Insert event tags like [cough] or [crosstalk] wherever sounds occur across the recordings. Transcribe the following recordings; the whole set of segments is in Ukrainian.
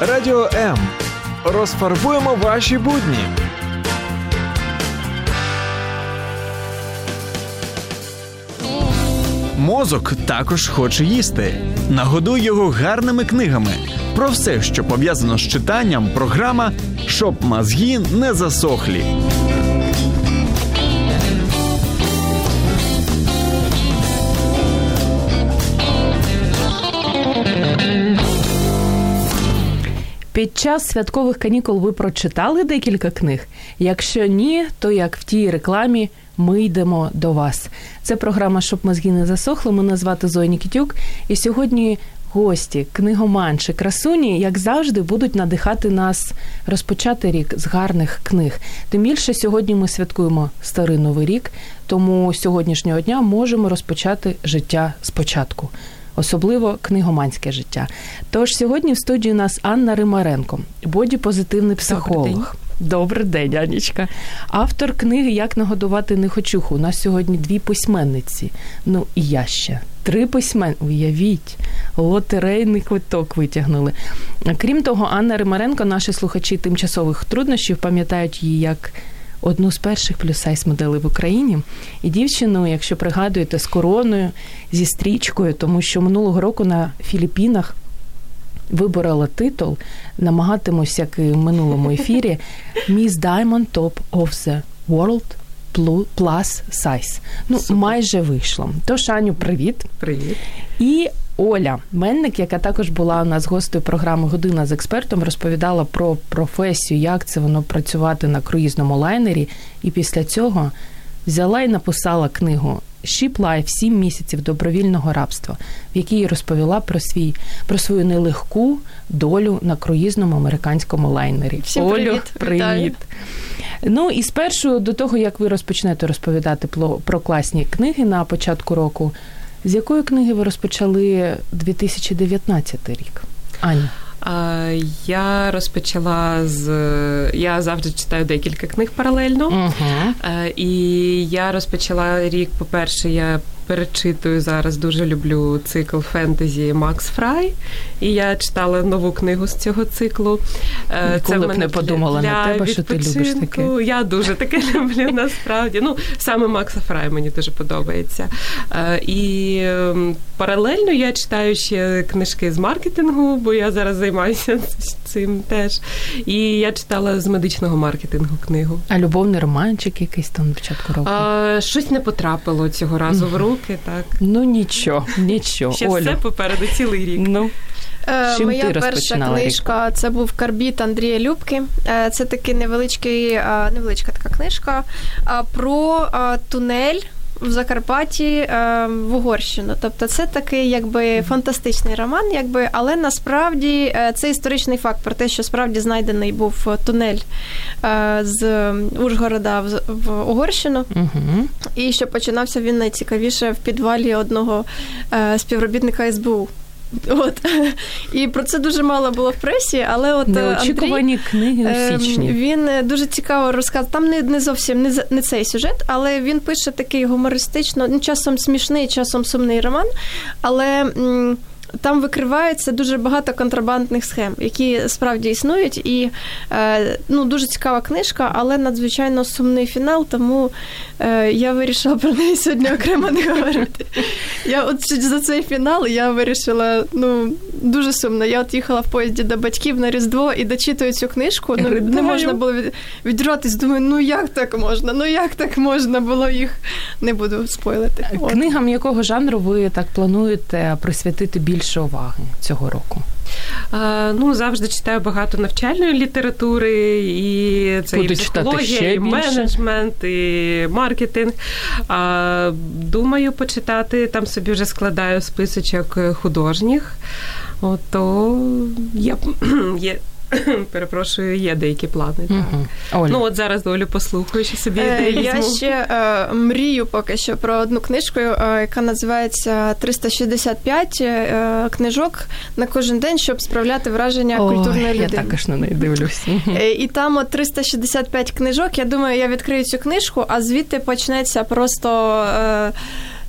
Радіо М. Розфарбуємо ваші будні. Мозок також хоче їсти. Нагодуй його гарними книгами. Про все, що пов'язано з читанням, програма щоб мозги не засохлі. Під час святкових канікул ви прочитали декілька книг? Якщо ні, то як в тій рекламі ми йдемо до вас. Це програма Щоб мозги не засохли. Мене звати Зоя Нікітюк. І сьогодні гості, книгоманші, красуні, як завжди, будуть надихати нас розпочати рік з гарних книг. Тим більше сьогодні ми святкуємо старий новий рік, тому сьогоднішнього дня можемо розпочати життя спочатку особливо книгоманське життя. Тож сьогодні в студії у нас Анна Римаренко, боді-позитивний психолог. Добрий день. Добрий день, Анічка. Автор книги Як нагодувати нехочуху. У нас сьогодні дві письменниці. Ну і я ще. Три письмен, уявіть, лотерейний квиток витягнули. Крім того, Анна Римаренко, наші слухачі тимчасових труднощів, пам'ятають її як одну з перших плюс-сайз моделей в Україні. І дівчину, якщо пригадуєте, з короною, зі стрічкою, тому що минулого року на Філіппінах виборола титул, намагатимусь, як і в минулому ефірі, [laughs] Miss Diamond Top of the World Plus Size. Ну, Супер. майже вийшло. Тож, Аню, привіт. Привіт. І Оля Мельник, яка також була у нас гостею програми Година з експертом, розповідала про професію, як це воно працювати на круїзному лайнері. І після цього взяла і написала книгу «Ship Life. Сім місяців добровільного рабства, в якій розповіла про свій про свою нелегку долю на круїзному американському лайнері. Всім Олю, привіт. привіт. Ну і спершу до того, як ви розпочнете розповідати про, про класні книги на початку року. З якої книги ви розпочали 2019 рік? Аня? Я розпочала з я завжди читаю декілька книг паралельно, uh-huh. і я розпочала рік. По перше, я перечитую зараз. Дуже люблю цикл фентезі Макс Фрай. І я читала нову книгу з цього циклу. Е, Ніколи Це б не подумала для на тебе, що ти любиш таке. Я дуже таке [laughs] люблю насправді. Ну, саме Макса Фрай мені дуже подобається. Е, і ем, паралельно я читаю ще книжки з маркетингу, бо я зараз займаюся [laughs] цим теж. І я читала з медичного маркетингу книгу. А любовний романчик якийсь там на початку року? А, Щось не потрапило цього разу в руки. Так. Ну нічого, нічого. Ще Олю. все попереду цілий рік. Ну, Е, Чим Моя ти перша книжка рік? це був Карбіт Андрія Любки. Е, це такий невеличкий, е, невеличка така книжка про тунель в Закарпатті е, в Угорщину. Тобто це такий якби фантастичний роман, якби, але насправді е, це історичний факт про те, що справді знайдений був тунель е, з Ужгорода в, в Угорщину. Угу. І що починався він найцікавіше в підвалі одного е, співробітника СБУ. От і про це дуже мало було в пресі, але от неочікувані Андрій, книги у ем, січні. Він дуже цікаво розказав. Там не не зовсім не не цей сюжет, але він пише такий гумористично, ну, часом смішний, часом сумний роман. Але м- там викривається дуже багато контрабандних схем, які справді існують, і е, ну дуже цікава книжка, але надзвичайно сумний фінал. Тому е, я вирішила про неї сьогодні окремо не говорити. Я от за цей фінал я вирішила ну дуже сумно. Я от їхала в поїзді до батьків на Різдво і дочитую цю книжку. Ну не можна було від, відірватись. Думаю, ну як так можна? Ну як так можна було їх не буду спойлити. Книгам якого жанру ви так плануєте присвятити більше? Більше уваги цього року? Ну, завжди читаю багато навчальної літератури, і це Буду і психологія, і менеджмент, і маркетинг. Думаю, почитати там собі вже складаю списочок художніх. Ото я [clears throat] є [coughs] Перепрошую, є деякі плани. Так. Угу. Ну от зараз долю послухаю, що собі е, ідеї Я ще е, мрію поки що про одну книжку, е, яка називається 365 е, книжок на кожен день, щоб справляти враження Ой, культурної людини. Я також на неї дивлюсь. [laughs] Е, і там от 365 книжок. Я думаю, я відкрию цю книжку, а звідти почнеться просто. Е,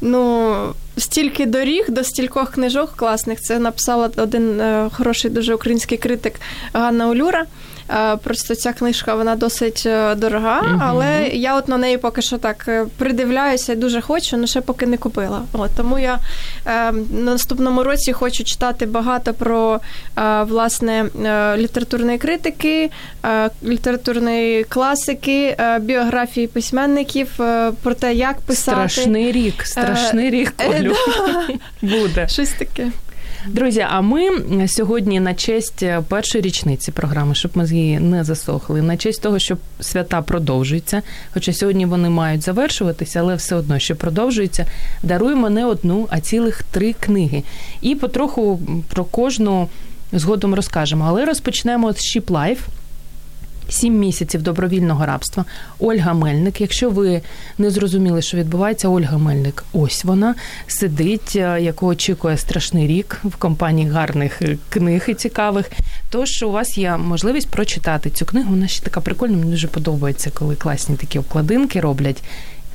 ну стільки доріг до стількох книжок класних. Це написала один е, хороший дуже український критик Ганна Олюра. Е, просто ця книжка вона досить е, дорога, uh але я от на неї поки що так е, придивляюся і дуже хочу, але ще поки не купила. От, Тому я на наступному році хочу читати багато про власне літературної критики, літературної класики, біографії письменників, про те, як писати. Страшний рік, страшний рік Олю. [laughs] буде. Щось таке. Друзі, а ми сьогодні на честь першої річниці програми, щоб ми з її не засохли, на честь того, що свята продовжуються. Хоча сьогодні вони мають завершуватися, але все одно що продовжуються. Даруємо не одну, а цілих три книги. І потроху про кожну згодом розкажемо. Але розпочнемо з Ship Life. Сім місяців добровільного рабства. Ольга Мельник. Якщо ви не зрозуміли, що відбувається, Ольга Мельник, ось вона сидить, е, яку очікує страшний рік в компанії гарних е, книг і цікавих. Тож у вас є можливість прочитати цю книгу. Вона ще така прикольна. Мені дуже подобається, коли класні такі обкладинки роблять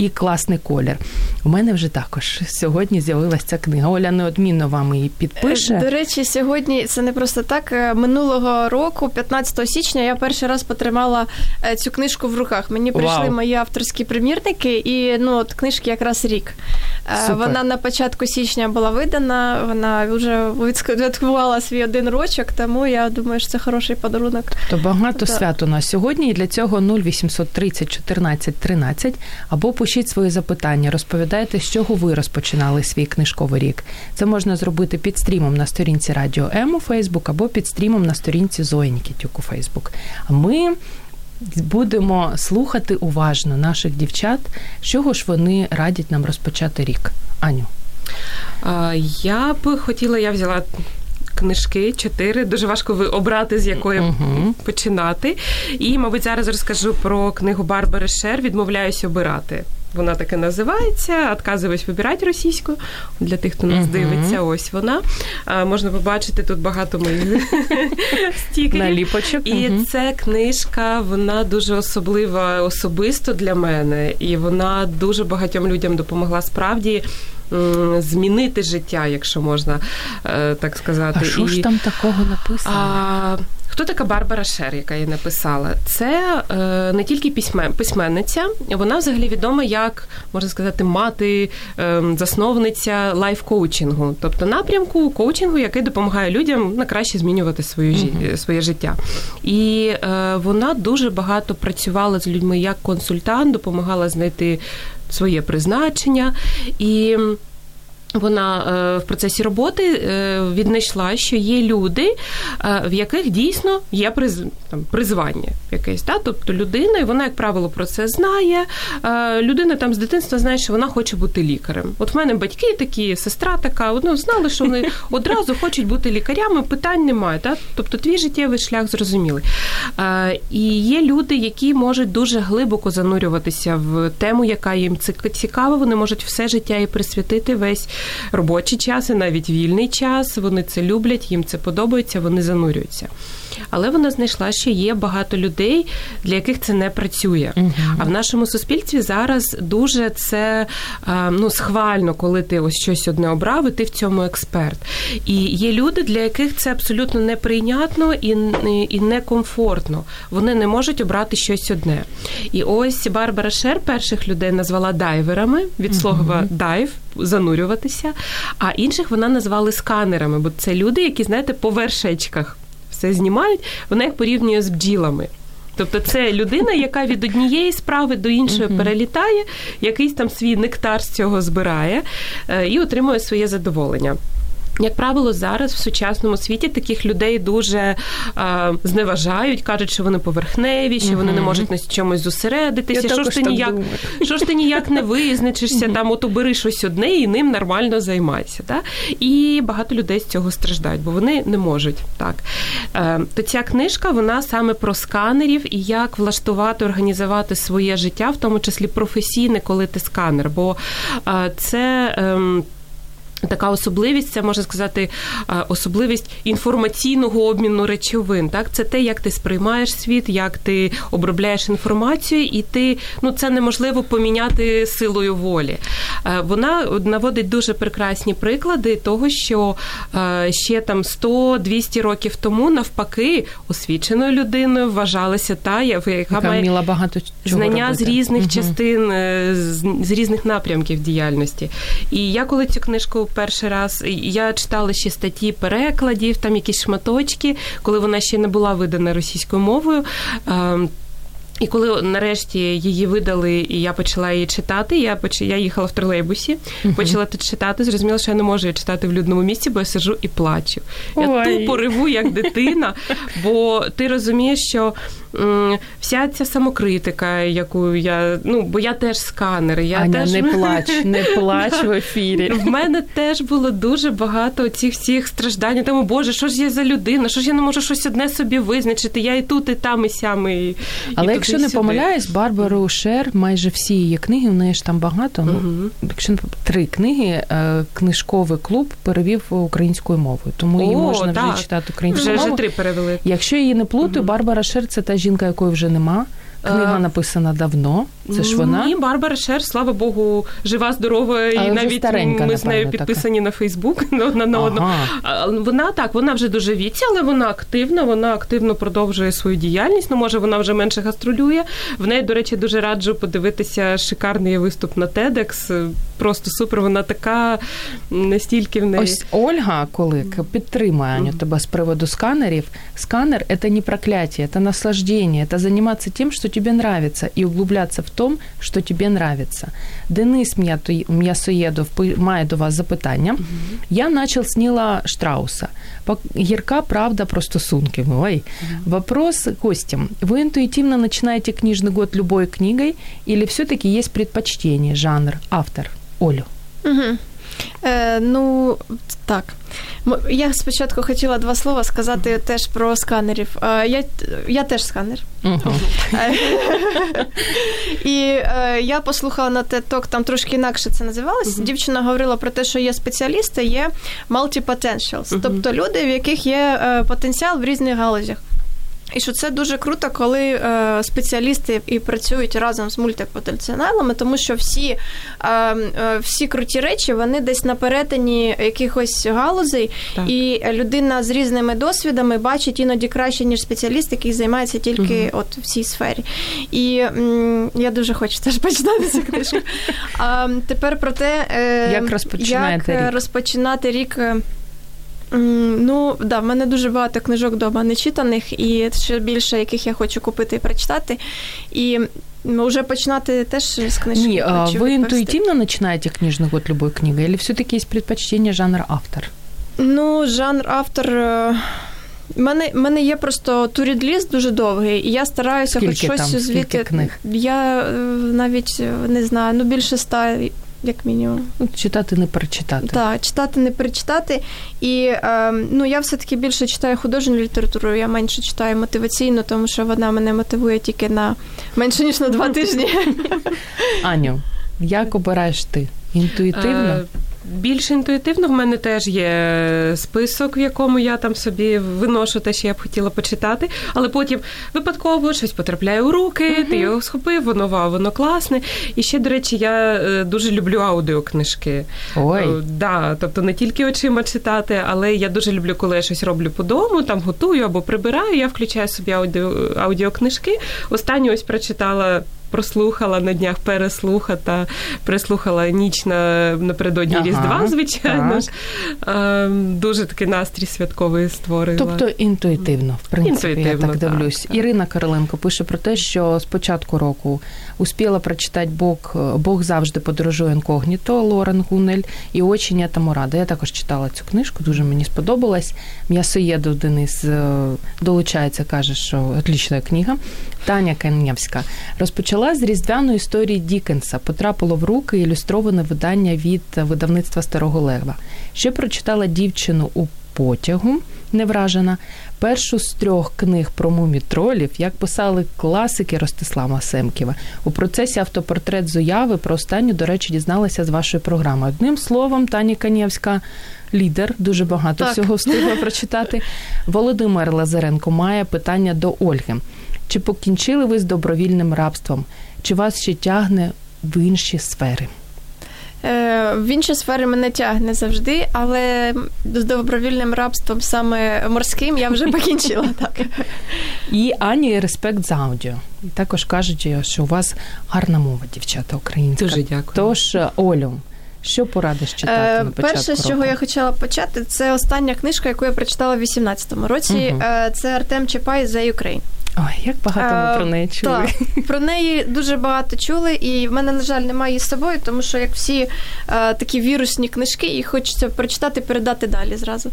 і класний колір. У мене вже також сьогодні з'явилася ця книга. Оля неодмінно вам її підпише. До речі, сьогодні це не просто так. Е, минулого року, 15 січня, я перший раз потримала е, цю книжку в руках. Мені прийшли Вау. мої авторські примірники, і ну от книжки якраз рік. Е, Супер. Вона на початку січня була видана. Вона вже відсвяткувала свій один рочок, тому я думаю, що це хороший подарунок. То багато свят у нас сьогодні, і для цього 0830 14 13 або пишіть свої запитання, розповідайте, з чого ви розпочинали свій книжковий рік. Це можна зробити під стрімом на сторінці Радіо М у Фейсбук або під стрімом на сторінці Зої Нікітюк у Фейсбук. А ми будемо слухати уважно наших дівчат, з чого ж вони радять нам розпочати рік. Аню. Я б хотіла, я взяла книжки, чотири. Дуже важко ви обрати, з якої uh-huh. починати. І, мабуть, зараз розкажу про книгу Барбари Шер Відмовляюсь обирати. Вона таке називається «Отказуюсь вибирати російською. Для тих, хто нас uh-huh. дивиться, ось вона. А, Можна побачити тут багато моїх [laughs] стікерів. І ця книжка, вона дуже особлива особисто для мене, і вона дуже багатьом людям допомогла справді змінити життя, якщо можна е, так сказати. А що ж там такого написано? А, Хто така Барбара Шер, яка її написала? Це е, не тільки письмен, письменниця, вона взагалі відома як можна сказати мати е, засновниця лайф-коучингу, тобто напрямку коучингу, який допомагає людям на краще змінювати свою mm-hmm. своє життя. І е, вона дуже багато працювала з людьми як консультант, допомагала знайти своє призначення і. Вона е, в процесі роботи е, віднайшла, що є люди, е, в яких дійсно є приз, там, призвання якесь. Та? Тобто людина, і вона, як правило, про це знає. Людина там з дитинства знає, що вона хоче бути лікарем. От в мене батьки такі, сестра така, ну, знали, що вони [laughs] одразу хочуть бути лікарями, питань немає. Та? Тобто твій життєвий шлях зрозумілий. І є люди, які можуть дуже глибоко занурюватися в тему, яка їм цікава, вони можуть все життя і присвятити весь робочий час і навіть вільний час. Вони це люблять, їм це подобається, вони занурюються. Але вона знайшла, що є багато людей, для яких це не працює. uh А в нашому суспільстві зараз дуже це ну, схвально, коли ти ось щось одне обрав, і ти в цьому експерт. І є люди, для яких це абсолютно неприйнятно і і некомфортно. Вони не можуть обрати щось одне. І ось Барбара Шер перших людей назвала дайверами від слова дайв занурюватися, а інших вона назвали сканерами, бо це люди, які, знаєте, по вершечках все знімають, вона їх порівнює з бджілами. Тобто це людина, яка від однієї справи до іншої uh-huh. перелітає, якийсь там свій нектар з цього збирає е, і отримує своє задоволення. Як правило, зараз в сучасному світі таких людей дуже а, зневажають, кажуть, що вони поверхневі, що вони не можуть на чомусь зосередитися. що ж ти ніяк що ж ти ніяк не визначишся, там от обери щось одне і ним нормально займайся. Так? І багато людей з цього страждають, бо вони не можуть. Так е, то ця книжка вона саме про сканерів і як влаштувати, організувати своє життя, в тому числі професійне, коли ти сканер. Бо е, це. Ем, така особливість, це можна сказати, особливість інформаційного обміну речовин. Так, це те, як ти сприймаєш світ, як ти обробляєш інформацію, і ти ну це неможливо поміняти силою волі. Вона наводить дуже прекрасні приклади того, що ще там 100-200 років тому навпаки освіченою людиною вважалася та, яка, яка має багато чого знання робити. з різних угу. частин, е, з різних напрямків діяльності. І я коли цю книжку перший раз я читала ще статті перекладів, там якісь шматочки, коли вона ще не була видана російською мовою. Ем, і коли нарешті її видали, і я почала її читати, я поч... я їхала в тролейбусі, uh-huh. почала тут читати, зрозуміла, що я не можу її читати в людному місці, бо я сижу і плачу. Я Ой. тупо реву, як дитина, бо ти розумієш, що вся ця самокритика, яку я ну бо я теж сканер. Я Аня, теж не [laughs] плач, не плач в ефірі. В мене теж було дуже багато цих всіх страждань. Тому боже, що ж я за людина? Що ж я не можу щось одне собі визначити? Я і тут, і там, і сям, і але і якщо не помиляюсь, Барбару Шер, майже всі її книги, в неї ж там багато. Ну угу. якщо три книги, е, книжковий клуб перевів українською мовою, тому її можна так. вже читати українською мовою. Вже три перевели. Якщо її не плутаю, угу. Барбара Шер це та жінка, якої вже нема. Книга написана давно. Це ж вона Ні, Барбара Шер, слава Богу, жива, здорова, і навіть старенька, ми з нею підписані така. на Фейсбук одна [laughs] на одну. Ага. Вона так, вона вже дуже віці, але вона активна. Вона активно продовжує свою діяльність. Ну, може, вона вже менше гастролює. В неї, до речі, дуже раджу подивитися шикарний виступ на TEDx. Просто супер. Вона така настільки в неї. Ось Ольга Колик підтримує Аню тебе з приводу сканерів. Сканер це не прокляття, це наслаждення, це займатися тим, що тобі подобається, і углубляться в том, що тобі нравится. Денис М'ясоєдов має до вас запитання. Угу. Я начал с Ніла Штрауса. Гірка правда про стосунки. Ой. Угу. Вопрос гостям. Вы интуитивно начинаете книжный год любой книгой или все-таки есть предпочтение, жанр, автор? Олю. Угу. Е, Ну, так. Я спочатку хотіла два слова сказати теж про сканерів. Е, я я теж сканер. [laughs] І е, я послухала на TED там трошки інакше це називалось. Дівчина говорила про те, що є спеціалісти, є multi-potentials, тобто люди, в яких є е, потенціал в різних галузях. І що це дуже круто, коли е, спеціалісти і працюють разом з мультипотенціалами, тому що всі е, е, всі круті речі вони десь на перетині якихось галузей, так. і людина з різними досвідами бачить іноді краще, ніж спеціаліст, який займається тільки угу. от в цій сфері. І м, я дуже хочу теж почитати цю книжку. [laughs] А тепер про те, як розпочинаєте як рік? розпочинати рік. Ну, да, в мене дуже багато книжок вдома нечитаних, і ще більше, яких я хочу купити і прочитати. І вже починати теж з книжки. Ні, а ви інтуїтивно починаєте книжний год любої книги, або все-таки є предпочтення жанр автор? Ну, жанр автор. У мене мене є просто турідліст дуже довгий, і я стараюся Скільки хоч щось звідти. Я е, навіть не знаю, ну більше ста як мінімум. Ну, читати не перечитати. Так, читати не перечитати. І е, ну, я все-таки більше читаю художню літературу, я менше читаю мотиваційну, тому що вона мене мотивує тільки на менше ніж на два тижні. Аню, як обираєш ти? Інтуїтивно? Більш інтуїтивно в мене теж є список, в якому я там собі виношу те, що я б хотіла почитати, але потім випадково щось потрапляє у руки, uh-huh. ти його схопив, воно вау, воно класне. І ще, до речі, я е, дуже люблю аудіокнижки. Ой. Е, да, Тобто не тільки очима читати, але я дуже люблю, коли я щось роблю по дому, там готую або прибираю. Я включаю собі аудіо, аудіокнижки. Останню ось прочитала прослухала на днях переслухата, прислухала ніч на напередодні ага, Різдва, звичайно ж. Ем, дуже такий настрій святковий створила. Тобто інтуїтивно, в принципі, інтуїтивно, я так дивлюсь. Так, Ірина Кириленко пише про те, що з початку року успіла прочитати Бог Бог завжди подорожує інкогніто Лорен Гунель і «Очень этому рада. Я також читала цю книжку, дуже мені сподобалась. М'ясоєдов Денис долучається, каже, що отлічна книга. Таня Канєвська розпочала з різдвяної історії Дікенса. Потрапило в руки ілюстроване видання від видавництва Старого Лева. Ще прочитала дівчину у потягу не вражена. Першу з трьох книг про мумітролів, як писали класики Ростислава Семківа. У процесі автопортрет Зуяви про останню, до речі, дізналася з вашої програми. Одним словом, Тані Канєвська. Лідер дуже багато так. всього встигла прочитати. [laughs] Володимир Лазаренко має питання до Ольги: чи покінчили ви з добровільним рабством? Чи вас ще тягне в інші сфери? Е, в інші сфери мене тягне завжди, але з добровільним рабством саме морським я вже покінчила. [laughs] так. І Ані респект за аудіо. І також кажуть, що у вас гарна мова, дівчата українська. Дуже дякую. Тож, Олю. Що порадиш читати? Е, на Перше, з чого я хотіла почати, це остання книжка, яку я прочитала в 18-му році. Угу. Це Артем Чапай за Україн. Ой, як багато ми про неї чули. Так, Про неї дуже багато чули, і в мене, на жаль, немає її з собою, тому що як всі а, такі вірусні книжки, їх хочеться прочитати передати далі зразу.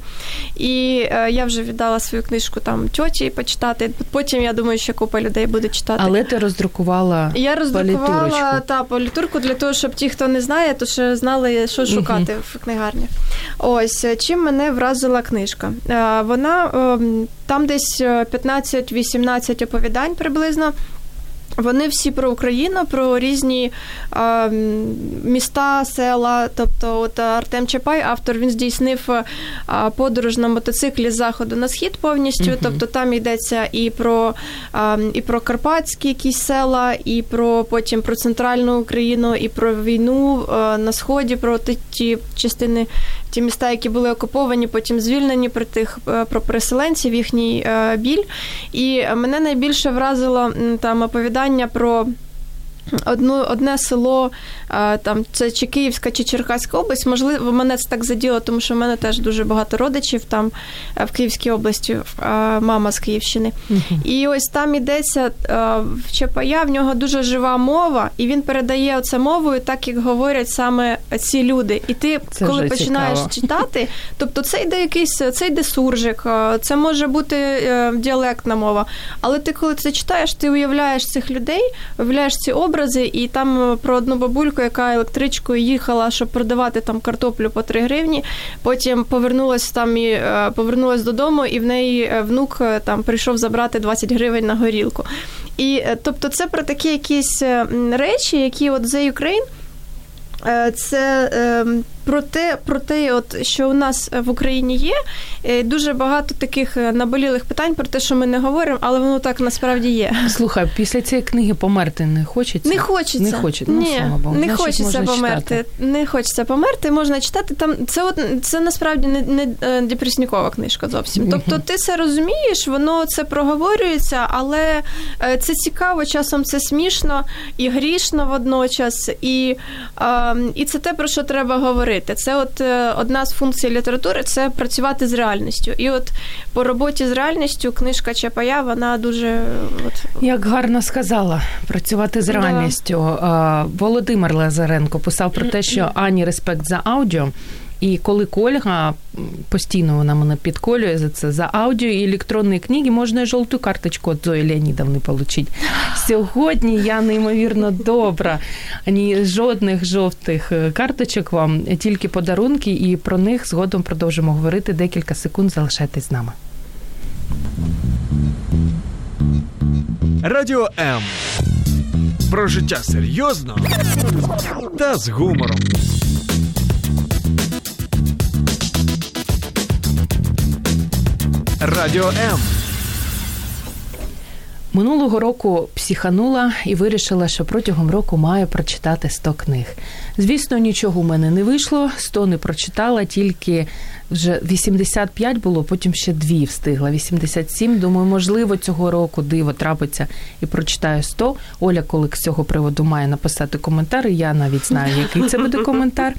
І а, я вже віддала свою книжку там тьоті почитати. Потім я думаю, що купа людей буде читати. Але ти роздрукувала Я роздрукувала та політурку для того, щоб ті, хто не знає, то ще знали, що шукати угу. в книгарні. Ось чим мене вразила книжка. А, вона ем, там десь 15-18 10 оповідань приблизно. Вони всі про Україну, про різні е, міста, села. Тобто, от Артем Чапай, автор, він здійснив е, подорож на мотоциклі з заходу на схід повністю. Uh-huh. Тобто там йдеться і про е, і про карпатські якісь села, і про потім про центральну Україну, і про війну е, на сході, про ті частини ті міста, які були окуповані, потім звільнені про тих е, про переселенців, їхній е, біль. І мене найбільше вразило там оповідання про одну, одне село, там це чи Київська, чи Черкаська область. Можливо, мене це так заділо, тому що в мене теж дуже багато родичів там е, в Київській області, мама з Київщини. Uh-huh. І ось там ідеться в Чапая, в нього дуже жива мова, і він передає оце мовою, так як говорять саме ці люди. І ти, це коли починаєш цікаво. читати, тобто це йде якийсь це йде суржик, це може бути е, діалектна мова. Але ти, коли це читаєш, ти уявляєш цих людей, уявляєш ці образи образи, і там е, про одну бабульку, яка електричкою їхала, щоб продавати там картоплю по 3 гривні. Потім повернулася там і е, повернулась додому, і в неї е, внук там прийшов забрати 20 гривень на горілку. І тобто, це про такі якісь речі, які от The Ukraine, це ем, про те, про те, от що у нас в Україні є, е, дуже багато таких е, наболілих питань про те, що ми не говоримо, але воно так насправді є. Слухай, після цієї книги померти не хочеться? Не хочеться. Не хочеться. Ну, Ні, Богу. не Значить, хочеться померти. Читати. Не хочеться померти, можна читати. Там це от це насправді не не е, депреснікова книжка зовсім. Тобто, ти це розумієш, воно це проговорюється, але це цікаво, часом це смішно і грішно водночас, і, і це те, про що треба говорити говорити. Це от е, одна з функцій літератури це працювати з реальністю. І от по роботі з реальністю книжка Чапая, вона дуже от... як гарно сказала, працювати з реальністю. Да. Володимир Лазаренко писав про те, що Ані респект за аудіо. І коли Ольга постійно вона мене підколює за це за аудіо і електронні книги, можна жовту карточку від Зої Леонідовни отримати. Сьогодні я неймовірно добра. Ні жодних жовтих е, карточок вам, тільки подарунки, і про них згодом продовжимо говорити декілька секунд. Залишайтесь з нами. Радіо М. Про життя серйозно та з гумором. Радіо М. Минулого року психанула і вирішила, що протягом року маю прочитати 100 книг. Звісно, нічого в мене не вийшло, 100 не прочитала, тільки вже 85 було, потім ще дві встигла. 87, Думаю, можливо, цього року диво трапиться і прочитаю 100. Оля, коли з цього приводу має написати коментар, і я навіть знаю, який це буде коментар.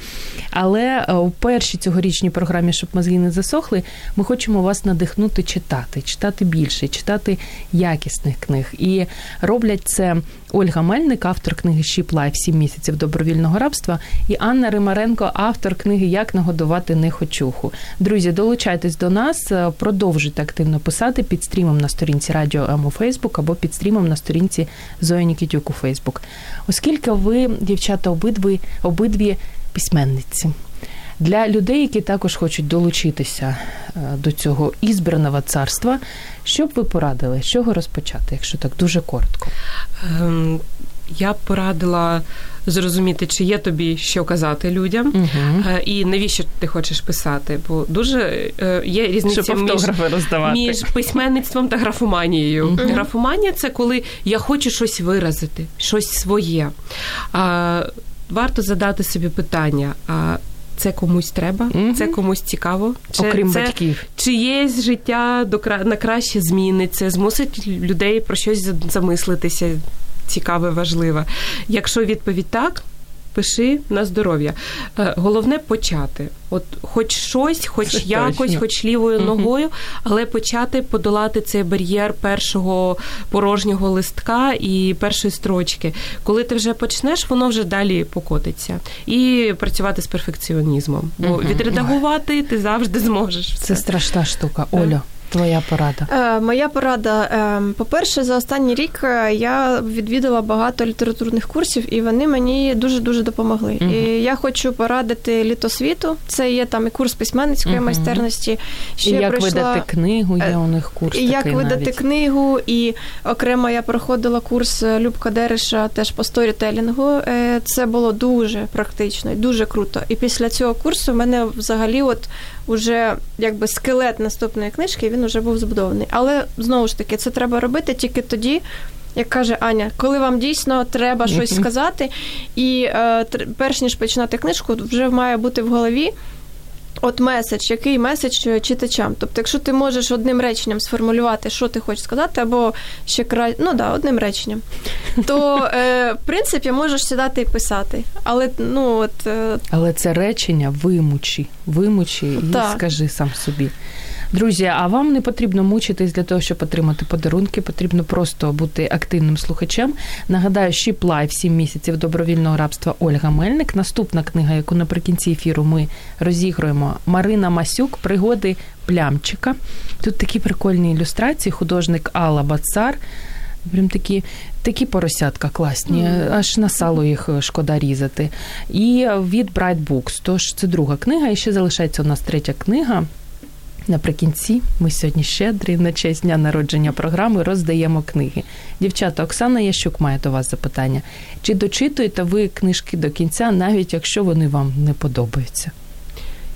Але е, у першій цьогорічній програмі, щоб мозги не засохли, ми хочемо вас надихнути читати, читати більше, читати якісних книг. І роблять це Ольга Мельник, автор книги «Ship Life. Сім місяців добровільного рабства, і Анна Римаренко, автор книги Як нагодувати нехочуху. Друзі, долучайтесь до нас, е, продовжуйте активно писати під стрімом на сторінці Радіо М у Фейсбук або під стрімом на сторінці Зої Нікітюк у Фейсбук. Оскільки ви, дівчата, обидві, обидві письменниці. Для людей, які також хочуть долучитися е, до цього ізбраного царства, що б ви порадили? З чого розпочати, якщо так дуже коротко? Ем, я б порадила зрозуміти, чи є тобі що казати людям, угу. і навіщо ти хочеш писати. Бо дуже е, є різниця між, між письменництвом та графоманією. Угу. Графоманія це коли я хочу щось виразити, щось своє. Варто задати собі питання. А це комусь треба, угу. це комусь цікаво. Чи Окрім це батьків. чиєсь життя до на краще зміниться, змусить людей про щось замислитися, цікаве, важливе. Якщо відповідь так. Пиши на здоров'я. Е, головне почати. От хоч щось, хоч Це якось, точно. хоч лівою ногою, але почати подолати цей бар'єр першого порожнього листка і першої строчки. Коли ти вже почнеш, воно вже далі покотиться. І працювати з перфекціонізмом. Бо відредагувати ти завжди зможеш. Це страшна штука, Оля. Твоя порада? Е, моя порада. Е, по-перше, за останній рік е, я відвідала багато літературних курсів, і вони мені дуже дуже допомогли. uh І я хочу порадити літосвіту. Це є там і курс письменницької uh майстерності. Ще і як пройшла... видати книгу? Є у них курс. І як видати навіть. книгу, і окремо я проходила курс Любка Дереша теж по сторітелінгу. Це було дуже практично і дуже круто. І після цього курсу в мене взагалі, от уже якби скелет наступної книжки, він вже був збудований. Але знову ж таки, це треба робити тільки тоді. Як каже Аня, коли вам дійсно треба щось сказати, і е, перш ніж починати книжку, вже має бути в голові От меседж, який меседж читачам. Тобто, якщо ти можеш одним реченням сформулювати, що ти хочеш сказати, або ще краще, ну да, одним реченням, то е, в принципі можеш сідати і писати. Але ну от е... але це речення вимучі, вимучі і так. скажи сам собі. Друзі, а вам не потрібно мучитись для того, щоб отримати подарунки. Потрібно просто бути активним слухачем. Нагадаю, Ship Life 7 місяців добровільного рабства Ольга Мельник. Наступна книга, яку наприкінці ефіру ми розігруємо, Марина Масюк, пригоди плямчика. Тут такі прикольні ілюстрації, художник Алла Бацар. Прям такі такі поросятка класні, mm. аж на сало їх шкода різати. І від Bright Books. Тож це друга книга. І ще залишається у нас третя книга. Наприкінці ми сьогодні щедрі на честь дня народження програми роздаємо книги. Дівчата, Оксана Ящук має до вас запитання. Чи дочитуєте ви книжки до кінця, навіть якщо вони вам не подобаються?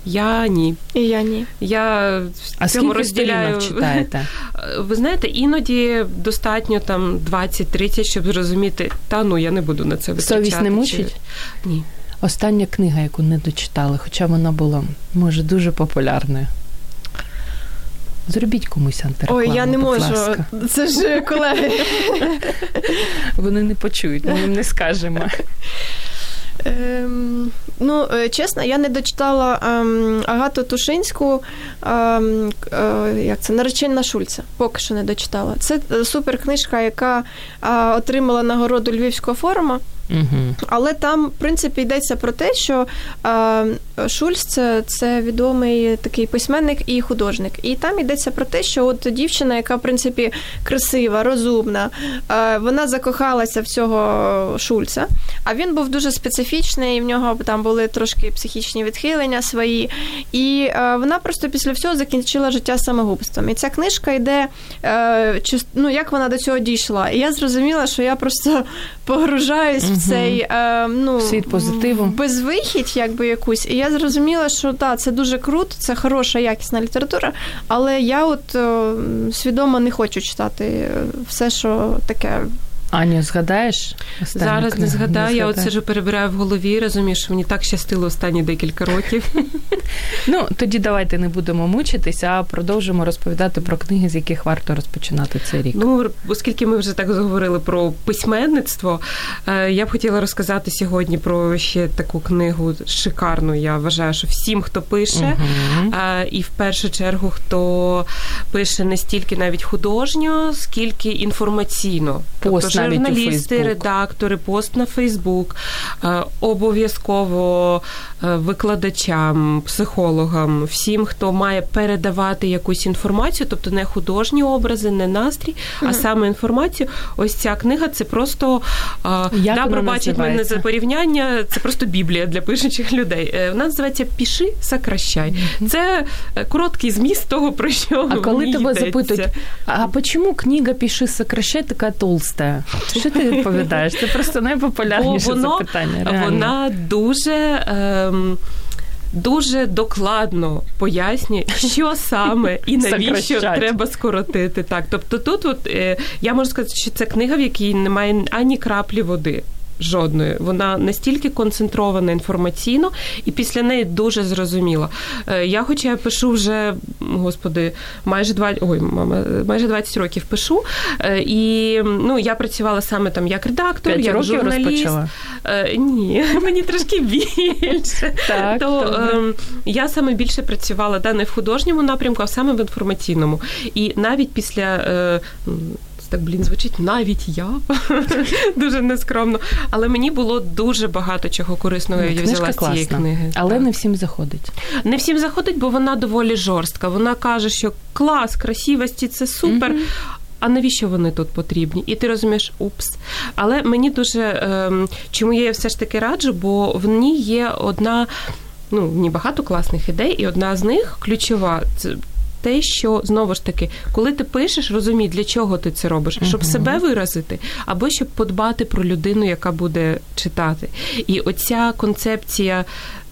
Я ні. І я ні. Я а цьому розділяю. читаєте? [laughs] Ви знаєте, іноді достатньо там 20-30, щоб зрозуміти, та ну я не буду на це витрачати. Совість не мучить? Чи... Ні. Остання книга, яку не дочитали, хоча вона була, може, дуже популярною. Зробіть комусь антирекламу, Ой, я не можу. Ласка. Це ж колеги. [laughs] Вони не почують, ми їм не скажемо. Ем, ну, е, чесно, я не дочитала ем, Агату Тушинську, ем, е, як це наречена Шульца. Поки що не дочитала. Це е, супер книжка, яка е, отримала нагороду Львівського форуму. Але там, в принципі, йдеться про те, що е, Шульц це, це відомий такий письменник і художник. І там йдеться про те, що от дівчина, яка в принципі красива, розумна, е, вона закохалася в цього Шульца, а він був дуже специфічний, і в нього там були трошки психічні відхилення свої. І е, вона просто після всього закінчила життя самогубством. І ця книжка йде, е, ну, як вона до цього дійшла. І я зрозуміла, що я просто погружаюсь. В цей е, ну, світ позитиву. безвихідь, якби якусь. І я зрозуміла, що так, це дуже круто, це хороша, якісна література, але я от е, свідомо не хочу читати все, що таке Аню, згадаєш? Зараз книгу? не згадаю. Не я от сиджу, перебираю в голові, розумію, що мені так щастило останні декілька років. [laughs] Ну, тоді давайте не будемо мучитися, а продовжимо розповідати про книги, з яких варто розпочинати цей рік. Ну, оскільки ми вже так заговорили про письменництво, е, я б хотіла розказати сьогодні про ще таку книгу шикарну. Я вважаю, що всім, хто пише, uh і в першу чергу, хто пише не стільки навіть художньо, скільки інформаційно. Пост тобто журналісти, редактори, пост на Фейсбук, обов'язково викладачам, психологам, всім, хто має передавати якусь інформацію, тобто не художні образи, не настрій, а саме інформацію. Ось ця книга це просто Як да, пробачить мене за порівняння. Це просто біблія для пишучих людей. Е, вона називається Піши, сокращай. Це е, короткий зміст того, про що а коли тебе йдеться. запитують, а чому книга Піши, сокращай така толста? Що ти відповідаєш? Це просто найпопулярніше воно, запитання. Реально. Вона дуже. Ем, дуже докладно пояснює, що саме і навіщо треба скоротити. Так, тобто, тут от е, я можу сказати, що це книга, в якій немає ані краплі води. Жодної, вона настільки концентрована інформаційно, і після неї дуже зрозуміла. Е, я, хоча я пишу вже, господи, майже 20, ой, мама, майже 20 років пишу. Е, і ну, я працювала саме там як редактор, 5 як років журналіст. Розпочала? Е, ні, [laughs] мені трошки більше. Так, То е, я саме більше працювала да, не в художньому напрямку, а саме в інформаційному. І навіть після. Е, так блін звучить навіть я [laughs] дуже нескромно. Але мені було дуже багато чого корисного. Ну, я взяла з цієї книги. Але так. не всім заходить. Не всім заходить, бо вона доволі жорстка. Вона каже, що клас, красивості це супер. А навіщо вони тут потрібні? І ти розумієш, упс. Але мені дуже ем, чому я все ж таки раджу, бо в ній є одна. Ну, в ній багато класних ідей, і одна з них ключова це те, що знову ж таки, коли ти пишеш, розумій, для чого ти це робиш, щоб uh-huh. себе виразити, або щоб подбати про людину, яка буде читати. І оця концепція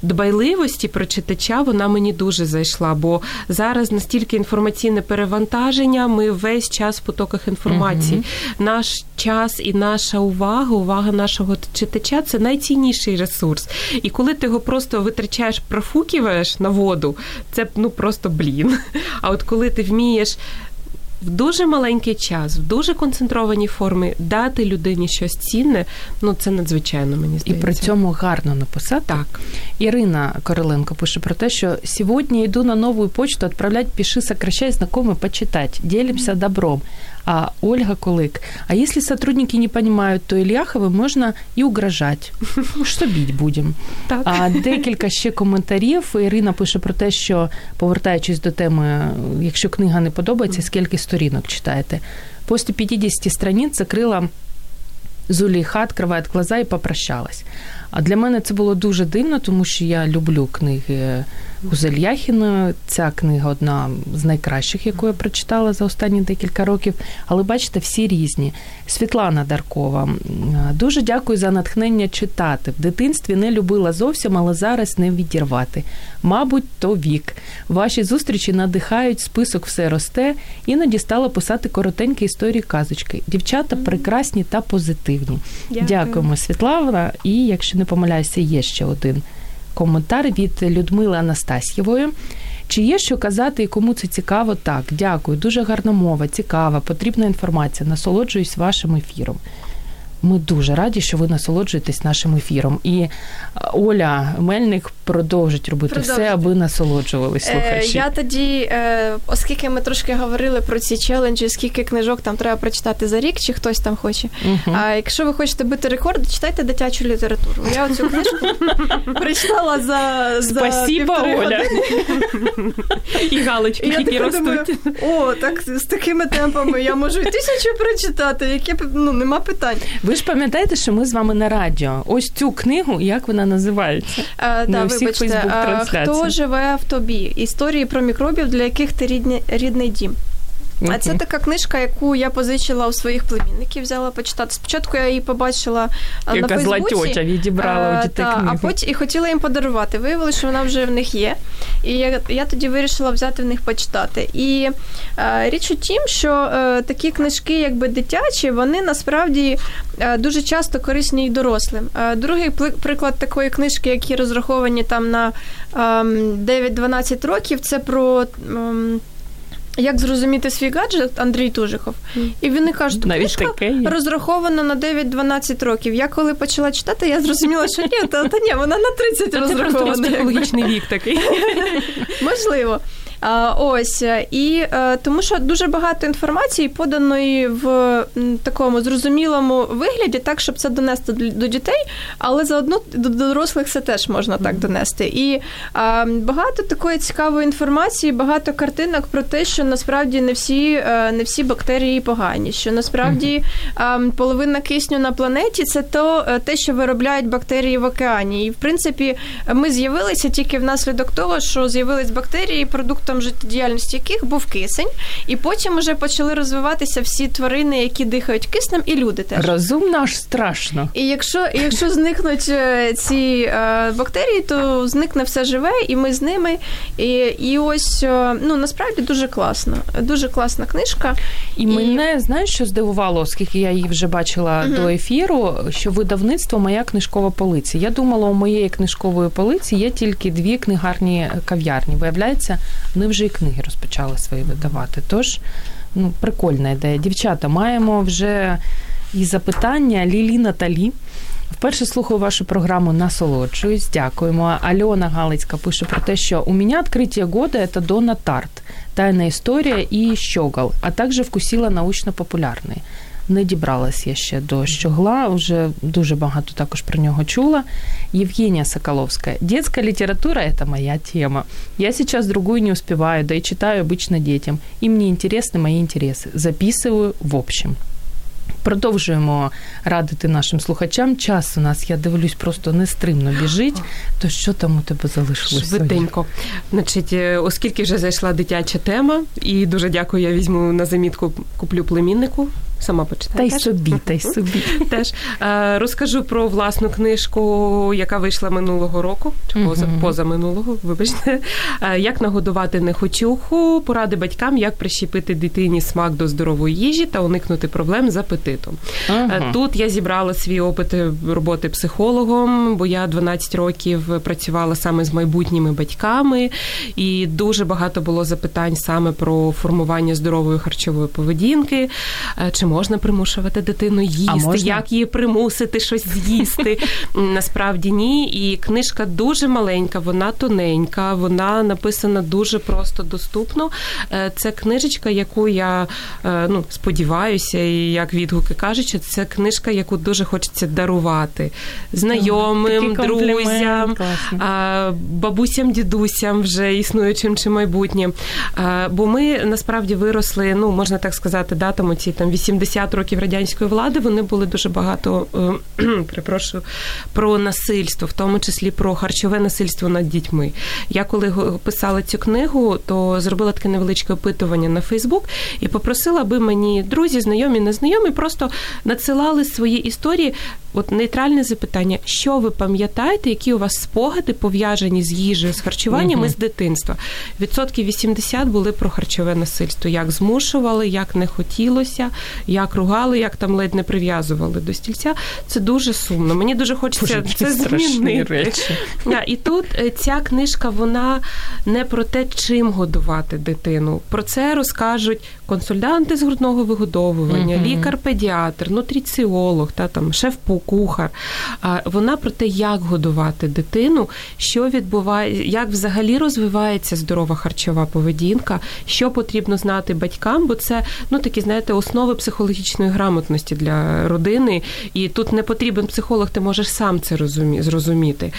дбайливості про читача вона мені дуже зайшла, бо зараз настільки інформаційне перевантаження, ми весь час в потоках інформації. uh Наш час і наша увага, увага нашого читача це найцінніший ресурс. І коли ти його просто витрачаєш, профуківаєш на воду, це ну просто блін. А от коли ти вмієш в дуже маленький час, в дуже концентрованій формі дати людині щось цінне, ну це надзвичайно мені здається. І при цьому гарно написати. Так. Ірина Короленко пише про те, що сьогодні йду на нову почту, відправлять піши сокращай, знакомый почитати. Делимся добром. А Ольга Кулик. А если сотрудники не понимают, то Ильяховым можна і угрожать. [laughs] Що біть будемо? Так. А декілька ще коментарів. Ірина пише про те, що повертаючись до теми, якщо книга не подобається, скільки сторінок читаєте. После 50 страниц закрила Зулейха, відкриває глаза і попрощалась. А для мене це було дуже дивно, тому що я люблю книги Гузель Яхіна. Ця книга одна з найкращих, яку я прочитала за останні декілька років. Але бачите, всі різні. Світлана Даркова. Дуже дякую за натхнення читати. В дитинстві не любила зовсім, але зараз не відірвати. Мабуть, то вік. Ваші зустрічі надихають, список все росте. Іноді стала писати коротенькі історії казочки. Дівчата прекрасні та позитивні. Дякую. Дякуємо, Світлана. І якщо не помиляюся, є ще один коментар від Людмили Анастасьєвої. Чи є що казати і кому це цікаво? Так, дякую. Дуже гарна мова, цікава, потрібна інформація. Насолоджуюсь вашим ефіром. Ми дуже раді, що ви насолоджуєтесь нашим ефіром. І е, Оля Мельник продовжить робити продовжить. все, аби насолоджувались е. Я тоді, е, оскільки ми трошки говорили про ці челенджі, скільки книжок там треба прочитати за рік, чи хтось там хоче. uh А якщо ви хочете бити рекорд, читайте дитячу літературу. Я цю книжку [laughs] прочитала за Спасибо, Оля. І галочки, які ростуть. О, так з такими темпами я можу і тисячу прочитати, яке ну нема питань. Ви ж пам'ятаєте, що ми з вами на радіо. Ось цю книгу, як вона називається? А, да, вибачте, а, Хто живе в тобі? Історії про мікробів, для яких ти рідний, рідний дім. А це така книжка, яку я позичила у своїх племінників, взяла почитати. Спочатку я її побачила Яка на Фейсбуці. зла тьотя відібрала у дітей книгу. А потім і хотіла їм подарувати. Виявилося, що вона вже в них є. І я я тоді вирішила взяти в них почитати. І е, річ у тім, що е, такі книжки, якби дитячі, вони насправді е, дуже часто корисні і дорослим. Е, другий приклад такої книжки, які розраховані там на 9-12 ем, років, це про. Як зрозуміти свій гаджет Андрій Тужихов? І вони кажуть, таке розрахована на 9-12 років. Я коли почала читати, я зрозуміла, що ні, та, та ні, вона на 30 розрахована. Це психологічний вік такий. [laughs] Можливо. Ось і тому, що дуже багато інформації поданої в такому зрозумілому вигляді, так щоб це донести до дітей, але заодно до дорослих це теж можна так донести. І багато такої цікавої інформації, багато картинок про те, що насправді не всі не всі бактерії погані, що насправді половина кисню на планеті це то те, що виробляють бактерії в океані. І в принципі, ми з'явилися тільки внаслідок того, що з'явились бактерії, продуктом життєдіяльності яких був кисень, і потім вже почали розвиватися всі тварини, які дихають киснем, і люди теж розумно аж страшно. І якщо якщо зникнуть е, ці е, бактерії, то зникне все живе, і ми з ними. І і ось е, ну насправді дуже класно, дуже класна книжка. І, і... мене знаєш, що здивувало, оскільки я її вже бачила угу. до ефіру, що видавництво моя книжкова полиця. Я думала, у моєї книжкової полиці є тільки дві книгарні кав'ярні. Виявляється, вони вже і книги розпочали свої видавати. Тож ну, прикольна ідея. Дівчата, маємо вже і запитання Лілі Наталі. Вперше слухаю вашу програму, насолоджуюсь. Дякуємо. Альона Галицька пише про те, що у мене відкриття года це Дона Тарт, тайна історія і щогал, а також вкусила научно-популярний Не дібралась я ще до щогла, вже дуже багато також про нього чула. Евгения Соколовская. Детская литература – это моя тема. Я сейчас другую не успеваю, да и читаю обычно детям. Им не интересны мои интересы. Записываю в общем. Продовжуємо радити нашим слухачам. Час у нас, я дивлюсь, просто нестримно біжить. То що там у тебе залишилось? Швиденько. Значить, е, оскільки вже зайшла дитяча тема, і дуже дякую, я візьму на замітку, куплю племіннику сама почитаю. Та й собі, та й собі. Теж е, розкажу про власну книжку, яка вийшла минулого року, чи поза, поза минулого, вибачте, е, як нагодувати нехочуху, поради батькам, як прищепити дитині смак до здорової їжі та уникнути проблем з апетитом. Ага. Тут я зібрала свій опит роботи психологом, бо я 12 років працювала саме з майбутніми батьками, і дуже багато було запитань саме про формування здорової харчової поведінки. Чи можна примушувати дитину їсти, як її примусити щось з'їсти. [laughs] Насправді ні. І книжка дуже маленька, вона тоненька, вона написана дуже просто доступно. Е, це книжечка, яку я е, ну, сподіваюся, і як відгуки кажуть, це книжка, яку дуже хочеться дарувати знайомим, друзям, бабусям, дідусям, вже існуючим чи майбутнім. Бо ми насправді виросли, ну можна так сказати, да, там оці там 80 років радянської влади вони були дуже багато е, [clears throat] перепрошую про насильство, в тому числі про харчове насильство над дітьми. Я коли писала цю книгу, то зробила таке невеличке опитування на Фейсбук і попросила, аби мені друзі, знайомі, незнайомі, просто надсилали свої історії. От нейтральне запитання, що ви пам'ятаєте, які у вас спогади пов'язані з їжею, з харчуванням uh-huh. з дитинства? Відсотків 80 були про харчове насильство, як змушували, як не хотілося, як ругали, як там ледь не прив'язували до стільця. Це дуже сумно. Мені дуже хочеться Боже, це змінити. Речі. І тут е, ця книжка вона не про те, чим годувати дитину. Про це розкажуть консультанти з грудного вигодовування, uh-huh. лікар-педіатр, нутриціолог, та там шеф-кухар. Вона про те, як годувати дитину, що відбуває, як взагалі розвивається здорова харчова поведінка, що потрібно знати батькам, бо це ну такі, знаєте, основи психологічної грамотності для родини. І тут не потрібен психолог, ти можеш сам це зрозуміти.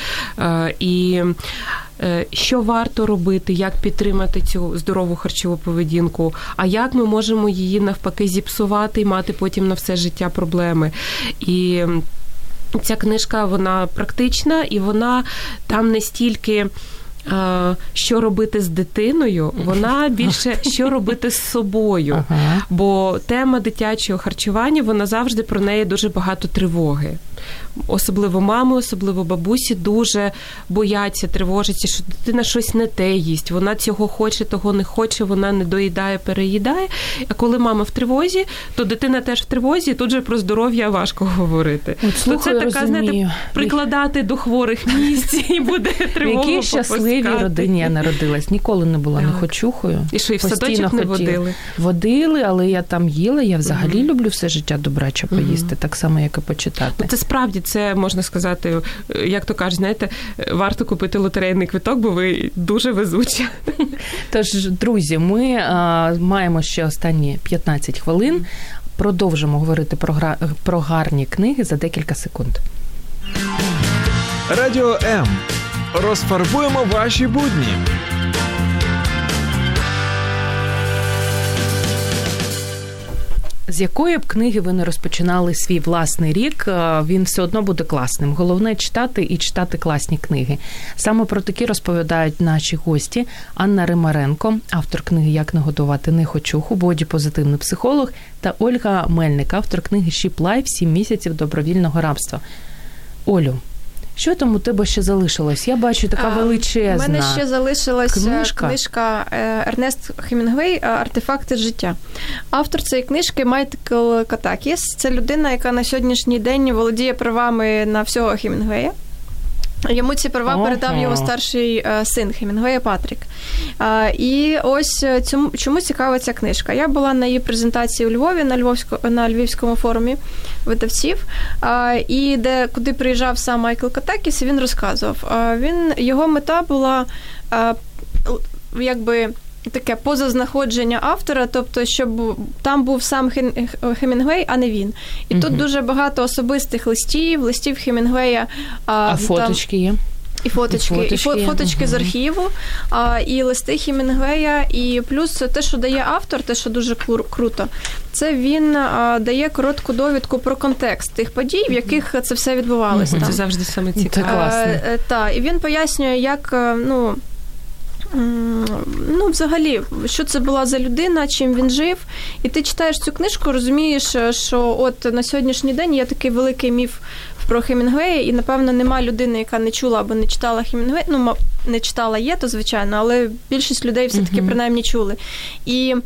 І Е, що варто робити, як підтримати цю здорову харчову поведінку, а як ми можемо її навпаки зіпсувати і мати потім на все життя проблеми. І ця книжка вона практична і вона там не стільки. Що робити з дитиною, вона більше що робити з собою. Бо тема дитячого харчування вона завжди про неї дуже багато тривоги особливо мами, особливо бабусі, дуже бояться, тривожаться, що дитина щось не те їсть. Вона цього хоче, того не хоче, вона не доїдає, переїдає. А коли мама в тривозі, то дитина теж в тривозі. і Тут же про здоров'я важко говорити. От, слухаю, то це така знаєте, прикладати до хворих місць і буде тривога. Які щасливі щасливій родині я народилась. Ніколи не була нехочухою. І що і в садочок не водили? Водили, але я там їла. Я взагалі mm люблю все життя добрача поїсти, mm так само, як і почитати. Це справді це можна сказати, як то кажуть, знаєте, варто купити лотерейний квиток, бо ви дуже везучі. [laughs] Тож, друзі, ми а, маємо ще останні 15 хвилин. Продовжимо говорити про гра... про гарні книги за декілька секунд. Радіо М. Розфарбуємо ваші будні. З якої б книги ви не розпочинали свій власний рік, е, він все одно буде класним. Головне читати і читати класні книги. Саме про такі розповідають наші гості Анна Римаренко, автор книги Як нагодувати нехочуху, бодіпозитивний психолог, та Ольга Мельник, автор книги Ship Life Сім місяців добровільного рабства. Олю, що там у тебе ще залишилось? Я бачу така величезна. У мене ще залишилась книжка, книжка е, Ернест Хемінгвей Артефакти життя. Автор цієї книжки Майкл Катакіс. Це людина, яка на сьогоднішній день володіє правами на всього Хемінгвея. Йому ці права ага. передав його старший е, син Хемінгуея Патрік. І ось е, цьому чому цікава ця книжка. Я була на її презентації у Львові на Львовсько, на Львівському форумі видавців, і де куди приїжджав сам Майкл Катакіс, він розказував. Він його мета була якби таке позазнаходження автора, тобто, щоб там був сам Хемінгвей, а не він. І угу. тут дуже багато особистих листів, листів Хемінгвея. А, а фоточки там... є. І фоточки, і фоточки, і фоточки угу. з архіву, а, і листи Хімінгвея, і плюс те, що дає автор, те, що дуже круто, це він а, дає коротку довідку про контекст тих подій, в яких це все відбувалося. Угу. Це завжди саме цікаво. Е, Так, і він пояснює, як е, ну. Ну, взагалі, що це була за людина, чим він жив, і ти читаєш цю книжку, розумієш, що от на сьогоднішній день є такий великий міф про Хемінгвея, і, напевно, нема людини, яка не чула або не читала Хемінгвея. Ну, не читала є, то звичайно, але більшість людей все-таки принаймні чули. І Е,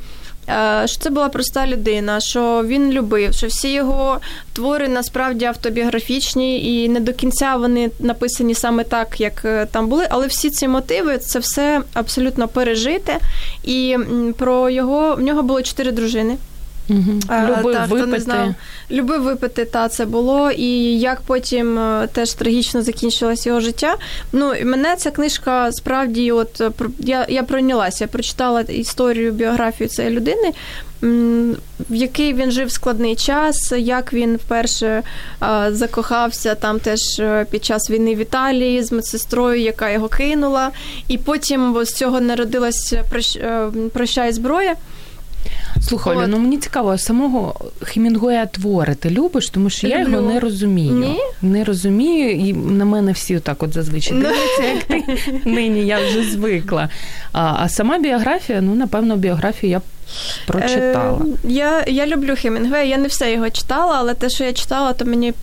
що це була проста людина, що він любив, що всі його твори насправді автобіографічні, і не до кінця вони написані саме так, як е, там були. Але всі ці мотиви це все абсолютно пережите. І про його в нього було чотири дружини. Угу. Любив так, випити. не знав. Любив випити, та це було. І як потім е, теж трагічно закінчилось його життя. Ну, мене ця книжка справді, от я я пройнялася, я прочитала історію, біографію цієї людини. В який він жив складний час, як він вперше закохався там теж е, під час війни в Італії з медсестрою, яка його кинула, і потім з цього народилась е, прощай зброя. Слухай, ну мені цікаво, самого Хемінгуея твори ти любиш, тому що я його не розумію. Ні? Не розумію, і на мене всі отак от зазвичай ну. дивляться, як ти [laughs] нині я вже звикла. А а сама біографія, ну, напевно, біографію я прочитала. Е, я я люблю Хемінгвея, я не все його читала, але те, що я читала, то мені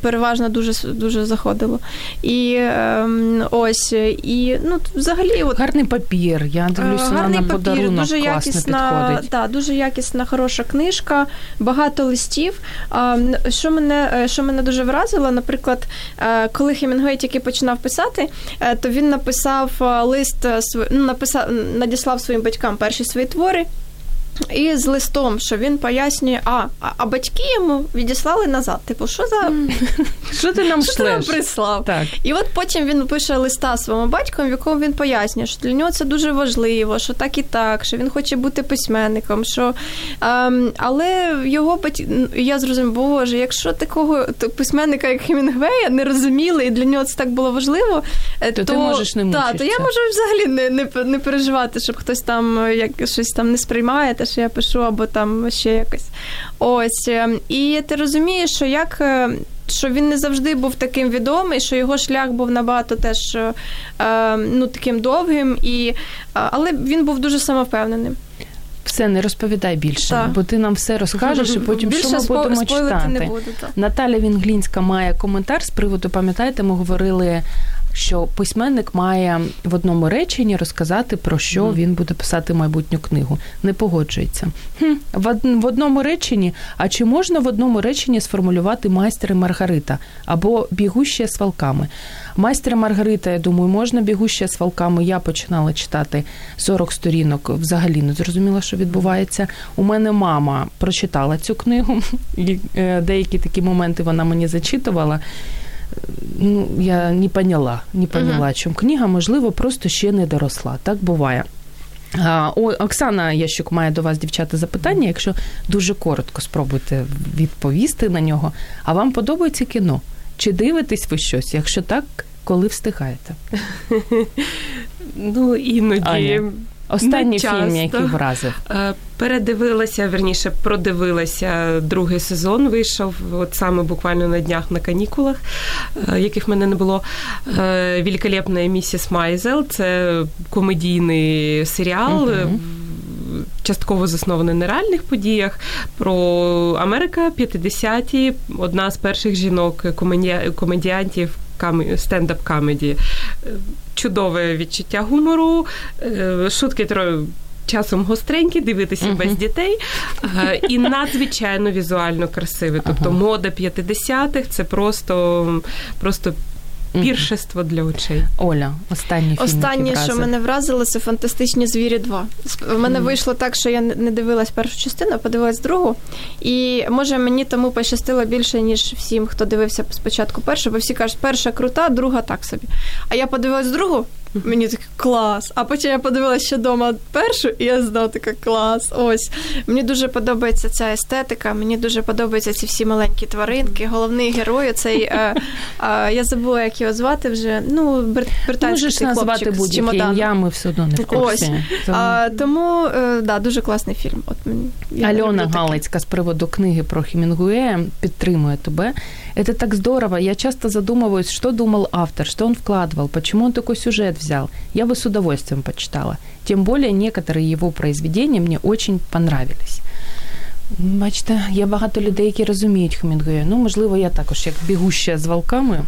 переважно дуже дуже заходило. І е, ось, і ну, взагалі. От, Гарний папір. Я дивлюся гарний на, папір, подарунок дуже якісна, підходить. Да, дуже якісна, хороша книжка, багато листів. Що мене е, що мене дуже вразило, наприклад, е, коли Хемінгвей тільки починав писати, е, то він написав лист, ну, написав, надіслав своїм батькам перші свої твори. І з листом, що він пояснює, а а батьки йому відіслали назад. Типу, що за [laughs] що ти нам що ти нам прислав? Так. І от потім він пише листа своєму батьку, в якому він пояснює, що для нього це дуже важливо, що так і так, що він хоче бути письменником. що... Ем, але його батьки, я зрозумів, боже, якщо такого письменника, як Хемінгвея, не розуміли, і для нього це так було важливо, е, то, то ти можеш не та, то я можу взагалі не, не, не переживати, щоб хтось там е, як щось там не сприймає що я пишу, або там ще якось. Ось. Е, і ти розумієш, що як. Е, що він не завжди був таким відомий, що його шлях був набагато теж е, ну, таким довгим, і, але він був дуже самовпевненим. Все, не розповідай більше, так. бо ти нам все розкажеш, і потім більше що ми спо- будемо читати. Не буду, так. Наталя Вінглінська має коментар з приводу, пам'ятаєте, ми говорили що письменник має в одному реченні розказати, про що mm. він буде писати майбутню книгу. Не погоджується. Хм, В одному реченні, а чи можна в одному реченні сформулювати майстер і Маргарита або бігущі з валками? Майстер Маргарита, я думаю, можна бігущі з валками. Я починала читати 40 сторінок, взагалі не зрозуміла, що відбувається. У мене мама прочитала цю книгу, [laughs] і е, деякі такі моменти вона мені зачитувала ну, я не поняла, не поняла, uh-huh. чому книга, можливо, просто ще не доросла. Так буває. А, о, Оксана Ящук має до вас, дівчата, запитання. Якщо дуже коротко спробуйте відповісти на нього. А вам подобається кіно? Чи дивитесь ви щось? Якщо так, коли встигаєте? [laughs] Ну, іноді. Останній фільм, який вразив. Е, передивилася, верніше, продивилася другий сезон. Вийшов от саме буквально на днях на канікулах, е, яких в мене не було. Е, Великолепна місіс Майзел. Це комедійний серіал. uh Частково заснований на реальних подіях про Америка 50-ті, одна з перших жінок комедіантів стендап камеді. Чудове відчуття гумору, шутки шутки часом гостренькі, дивитися uh-huh. без дітей, е, і надзвичайно візуально красиве. Тобто uh-huh. мода 50-х це просто, просто Піршество для очей. Оля, останній фільм, Останнє, що мене вразило, це фантастичні звірі 2. В мене mm. вийшло так, що я не дивилась першу частину, а подивилась другу. І може мені тому пощастило більше, ніж всім, хто дивився спочатку першу, бо всі кажуть, перша крута, друга так собі. А я подивилась другу, Мені так клас. А потім я подивилася ще вдома першу, і я знов така клас. Ось. Мені дуже подобається ця естетика, мені дуже подобаються ці всі маленькі тваринки. Головний герой цей. Е, е, я забула, як його звати вже. Ну, британський Можеш назвати будь-яке ім'я, ми все одно не в курсі. Ось. А, Тому, е, да, дуже класний фільм. От, я Альона Галицька з приводу книги про Хемінгуея підтримує тебе. Это так здорово. Я часто задумываюсь, что думал автор, что он вкладывал, почему он такой сюжет взял. Я бы с удовольствием почитала. Тем более некоторые его произведения мне очень понравились. Бачите, є багато людей, які розуміють Хемінгуея. Ну, можливо, я також, як бігуща з волками,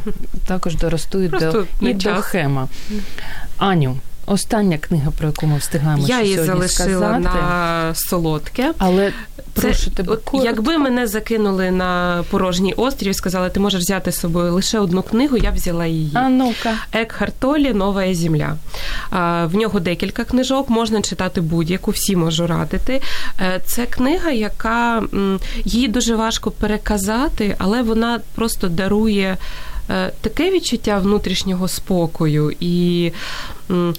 також доростую до, і до Хема. Аню, Остання книга, про яку ми встигаємо Я її залишила сказати. на солодке. Але прошу тебе, от, якби мене закинули на порожній острів і сказали, ти можеш взяти з собою лише одну книгу, я б взяла її. А ну-ка. Екхарт Толі Нова земля. В нього декілька книжок, можна читати будь-яку, всі можу радити. Е, це книга, яка її дуже важко переказати, але вона просто дарує. Е, таке відчуття внутрішнього спокою і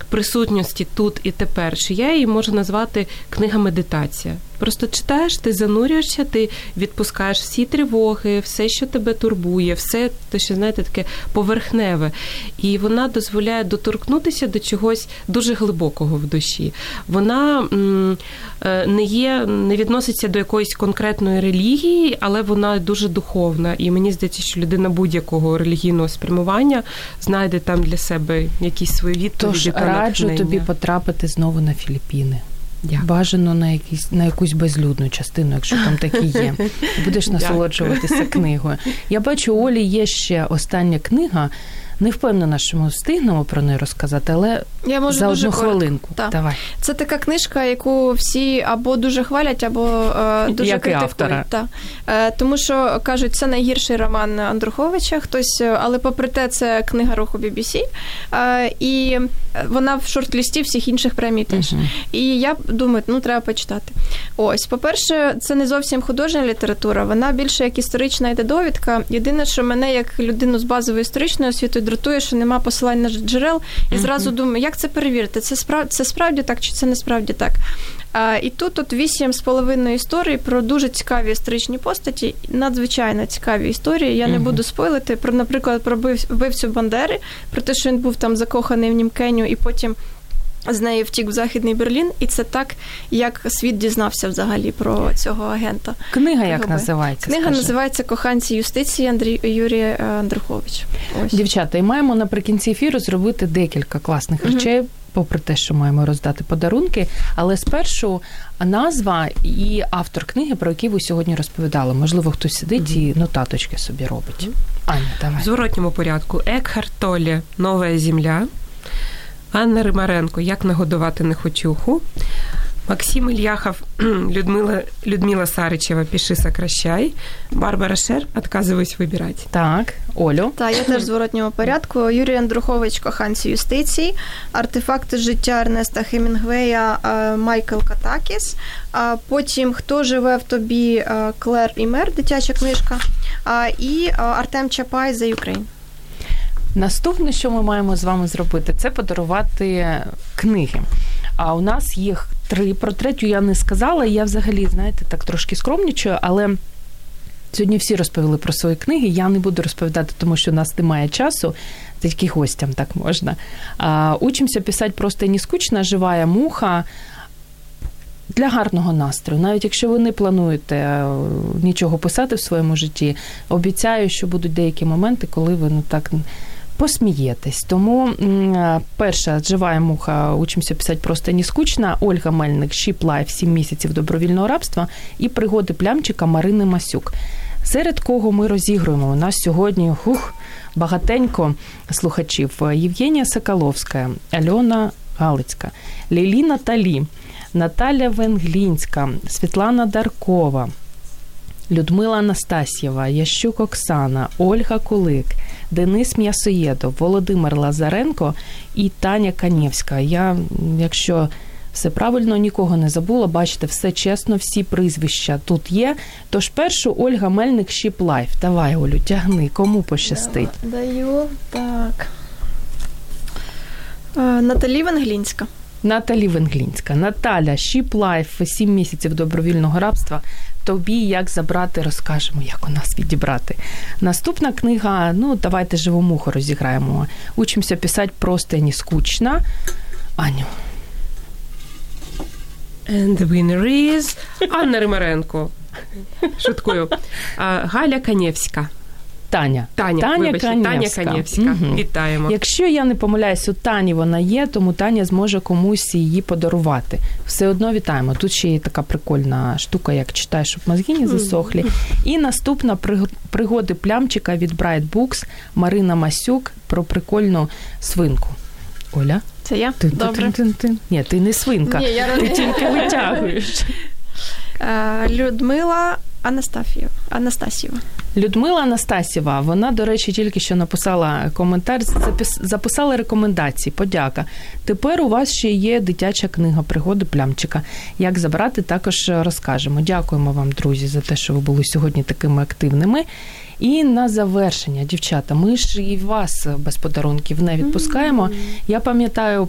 присутності тут і тепер, що я її можу назвати книга медитація. Просто читаєш, ти занурюєшся, ти відпускаєш всі тривоги, все, що тебе турбує, все те, що знаєте, таке поверхневе. І вона дозволяє доторкнутися до чогось дуже глибокого в душі. Вона е, не є, не відноситься до якоїсь конкретної релігії, але вона дуже духовна. І мені здається, що людина будь-якого релігійного спрямування знайде там для себе якісь свої відповіді. Тож раджу тобі потрапити знову на Філіппіни. Дякую. Бажано на якісь на якусь безлюдну частину, якщо там такі є. [laughs] Будеш насолоджуватися книгою. Я бачу, у Олі є ще остання книга. Не впевнена, що ми встигнемо про неї розказати, але я можу за одну хвилинку. Так. Давай. Це така книжка, яку всі або дуже хвалять, або е, дуже Як критикують. Так. Е, тому що кажуть, це найгірший роман Андруховича. Хтось, е, але попри те, це книга руху BBC. Е, і вона в шорт-лісті всіх інших премій теж. Uh-huh. І я думаю, ну треба почитати. Ось, по-перше, це не зовсім художня література, вона більше як історична йде довідка. Єдине, що мене як людину з базової історичної освіти дратує, що нема посилань на джерел, і зразу думаю, як це перевірити? Це справді це справді так, чи це не справді так? А, І тут от вісім з половиною історій про дуже цікаві історичні постаті, надзвичайно цікаві історії. Я не буду спойлити про, наприклад, про вбивцю Бандери, про те, що він був там закоханий в Німкеню, і потім з нею втік в Західний Берлін, і це так, як світ дізнався взагалі про цього агента. Книга як називається? Книга скажи? називається Коханці юстиції Андрій Юрія Андрухович. Ось. Дівчата, і маємо наприкінці ефіру зробити декілька класних речей. Угу. Попри те, що маємо роздати подарунки, але спершу назва і автор книги, про які ви сьогодні розповідали. Можливо, хтось сидить mm і нотаточки собі робить. Аня, давай. В зворотньому порядку Екхарт Толлі «Нова земля. Анна Римаренко Як нагодувати нехочуху. Максим Ильяхов, [clears throat] Людмила, Людмила Саричева «Пиши, сокращай», Барбара Шер «Отказываюсь выбирать». Так, Олю. Так, я теж в зворотньому порядку. Юрій Андрухович «Коханці юстиції», артефакти життя Ернеста Хемінгвея Майкл Катакіс, А потім «Хто живе в тобі» Клер і Мер, дитяча книжка, і Артем Чапай «За Україн». Наступне, що ми маємо з вами зробити, це подарувати книги. А у нас їх три. Про третю я не сказала. Я взагалі, знаєте, так трошки скромнічую, але. Сьогодні всі розповіли про свої книги. Я не буду розповідати, тому що у нас немає часу. Тільки гостям так можна. А, Учимося писати просто не скучно, живая муха для гарного настрою. Навіть якщо ви не плануєте нічого писати в своєму житті, обіцяю, що будуть деякі моменти, коли ви ну так посмієтесь. Тому перша живая муха, учимося писати просто не скучно. Ольга Мельник, Ship Life, 7 місяців добровільного рабства і пригоди плямчика Марини Масюк. Серед кого ми розігруємо? У нас сьогодні хух, багатенько слухачів. Євгенія Соколовська, Альона Галицька, Ліліна Талі, Наталя Венглінська, Світлана Даркова. Людмила Анастасьєва, Ящук Оксана, Ольга Кулик, Денис М'ясоєдов, Володимир Лазаренко і Таня Канєвська. Я, якщо все правильно, нікого не забула, бачите, все чесно, всі прізвища тут є. Тож першу Ольга Мельник Ship Life. Давай, Олю, тягни, кому пощастить. Даю так. Наталі Венглінська. Наталі Венглінська, Наталя, Ship Life, 7 місяців добровільного рабства. Тобі як забрати, розкажемо, як у нас відібрати. Наступна книга. Ну, давайте живу муху розіграємо. Учимося писати просто не скучно. Аню. And the winner is Анна Римаренко. Шуткую. Галя Канєвська. Таня. Таня, Таня вибачте, Канєвська. Таня Канєвська. Угу. Вітаємо. Якщо я не помиляюсь, у Тані вона є, тому Таня зможе комусь її подарувати. Все одно вітаємо. Тут ще є така прикольна штука, як читаєш, щоб мозги не засохлі. І наступна пригоди плямчика від Bright Books Марина Масюк про прикольну свинку. Оля? Це я? Ти, Добре. Ти, ти, ти. Ні, ти не свинка. Ні, я Ти тільки витягуєш. [laughs] Людмила Анастафієва. Анастасієва. Людмила Анастасєва, вона, до речі, тільки що написала коментар, записала рекомендації. Подяка. Тепер у вас ще є дитяча книга пригоди плямчика. Як забрати, також розкажемо. Дякуємо вам, друзі, за те, що ви були сьогодні такими активними. І на завершення, дівчата, ми ж і вас без подарунків не відпускаємо. Я пам'ятаю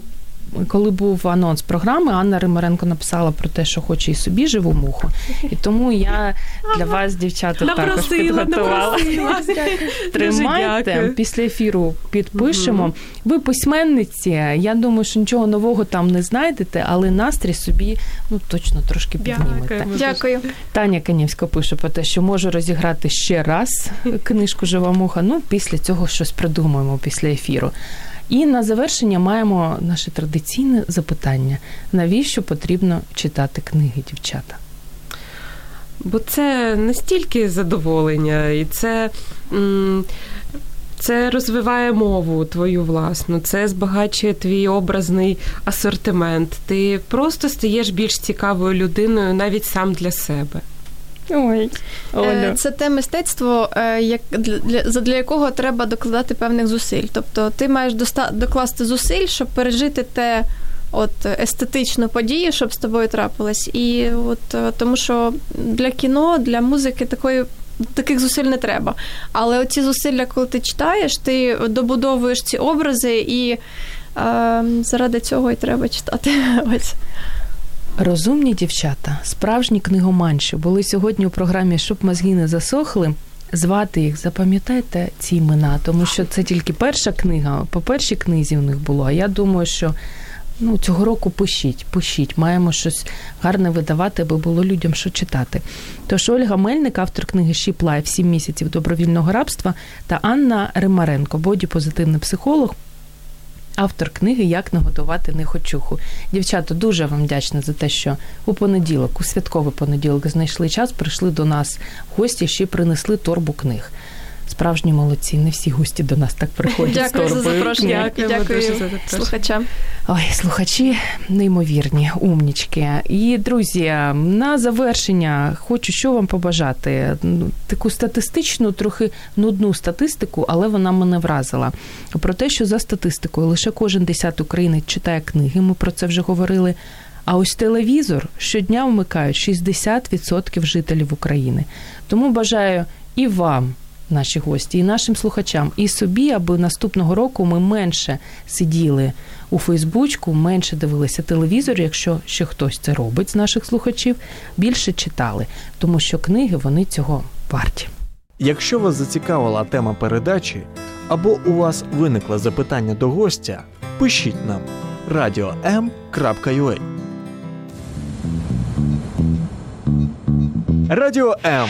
коли був анонс програми, Анна Римаренко написала про те, що хоче і собі живу муху. І тому я для вас, дівчата, також підготувала. [laughs] Тримайте після ефіру підпишемо. Ви письменниці. Я думаю, що нічого нового там не знайдете, але настрій собі ну точно трошки піднімете. Дякую. Таня Канівська пише про те, що можу розіграти ще раз книжку Жива муха. Ну, після цього щось придумаємо після ефіру. І на завершення маємо наше традиційне запитання: навіщо потрібно читати книги, дівчата? Бо це настільки задоволення, і це. Це розвиває мову твою власну, це збагачує твій образний асортимент. Ти просто стаєш більш цікавою людиною навіть сам для себе. Ой, Оля. Це те мистецтво, е, як для для якого треба докладати певних зусиль. Тобто ти маєш доста, докласти зусиль, щоб пережити те от естетичну подію, щоб з тобою трапилось. І от е, тому, що для кіно, для музики такої. Таких зусиль не треба. Але оці зусилля, коли ти читаєш, ти добудовуєш ці образи, і е, заради цього і треба читати. [laughs] Ось. Розумні дівчата, справжні книгоманші, були сьогодні у програмі Щоб мозги не засохли. Звати їх, запам'ятайте ці імена, тому що це тільки перша книга. По першій книзі у них було. А я думаю, що ну, цього року пишіть, пишіть, маємо щось гарне видавати, аби було людям що читати. Тож Ольга Мельник, автор книги «Ship Life. Сім місяців добровільного рабства, та Анна Римаренко, боді позитивний психолог. Автор книги Як наготувати нехочуху. Дівчата, дуже вам вдячна за те, що у понеділок, у святковий понеділок, знайшли час, прийшли до нас гості, ще принесли торбу книг. Справжні молодці, не всі гості до нас так приходять. Дякую за запрошення. Дякую, слухачам. Ой, слухачі неймовірні, умнічки. І друзі, на завершення хочу що вам побажати. Ну, таку статистичну, трохи нудну статистику, але вона мене вразила. Про те, що за статистикою лише кожен десятий українець читає книги. Ми про це вже говорили. А ось телевізор щодня вмикають 60% жителів України. Тому бажаю і вам наші гості, і нашим слухачам, і собі, аби наступного року ми менше сиділи у Фейсбучку, менше дивилися телевізор, якщо ще хтось це робить з наших слухачів, більше читали, тому що книги вони цього варті. Якщо вас зацікавила тема передачі або у вас виникло запитання до гостя, пишіть нам radio.m.ua Радіо М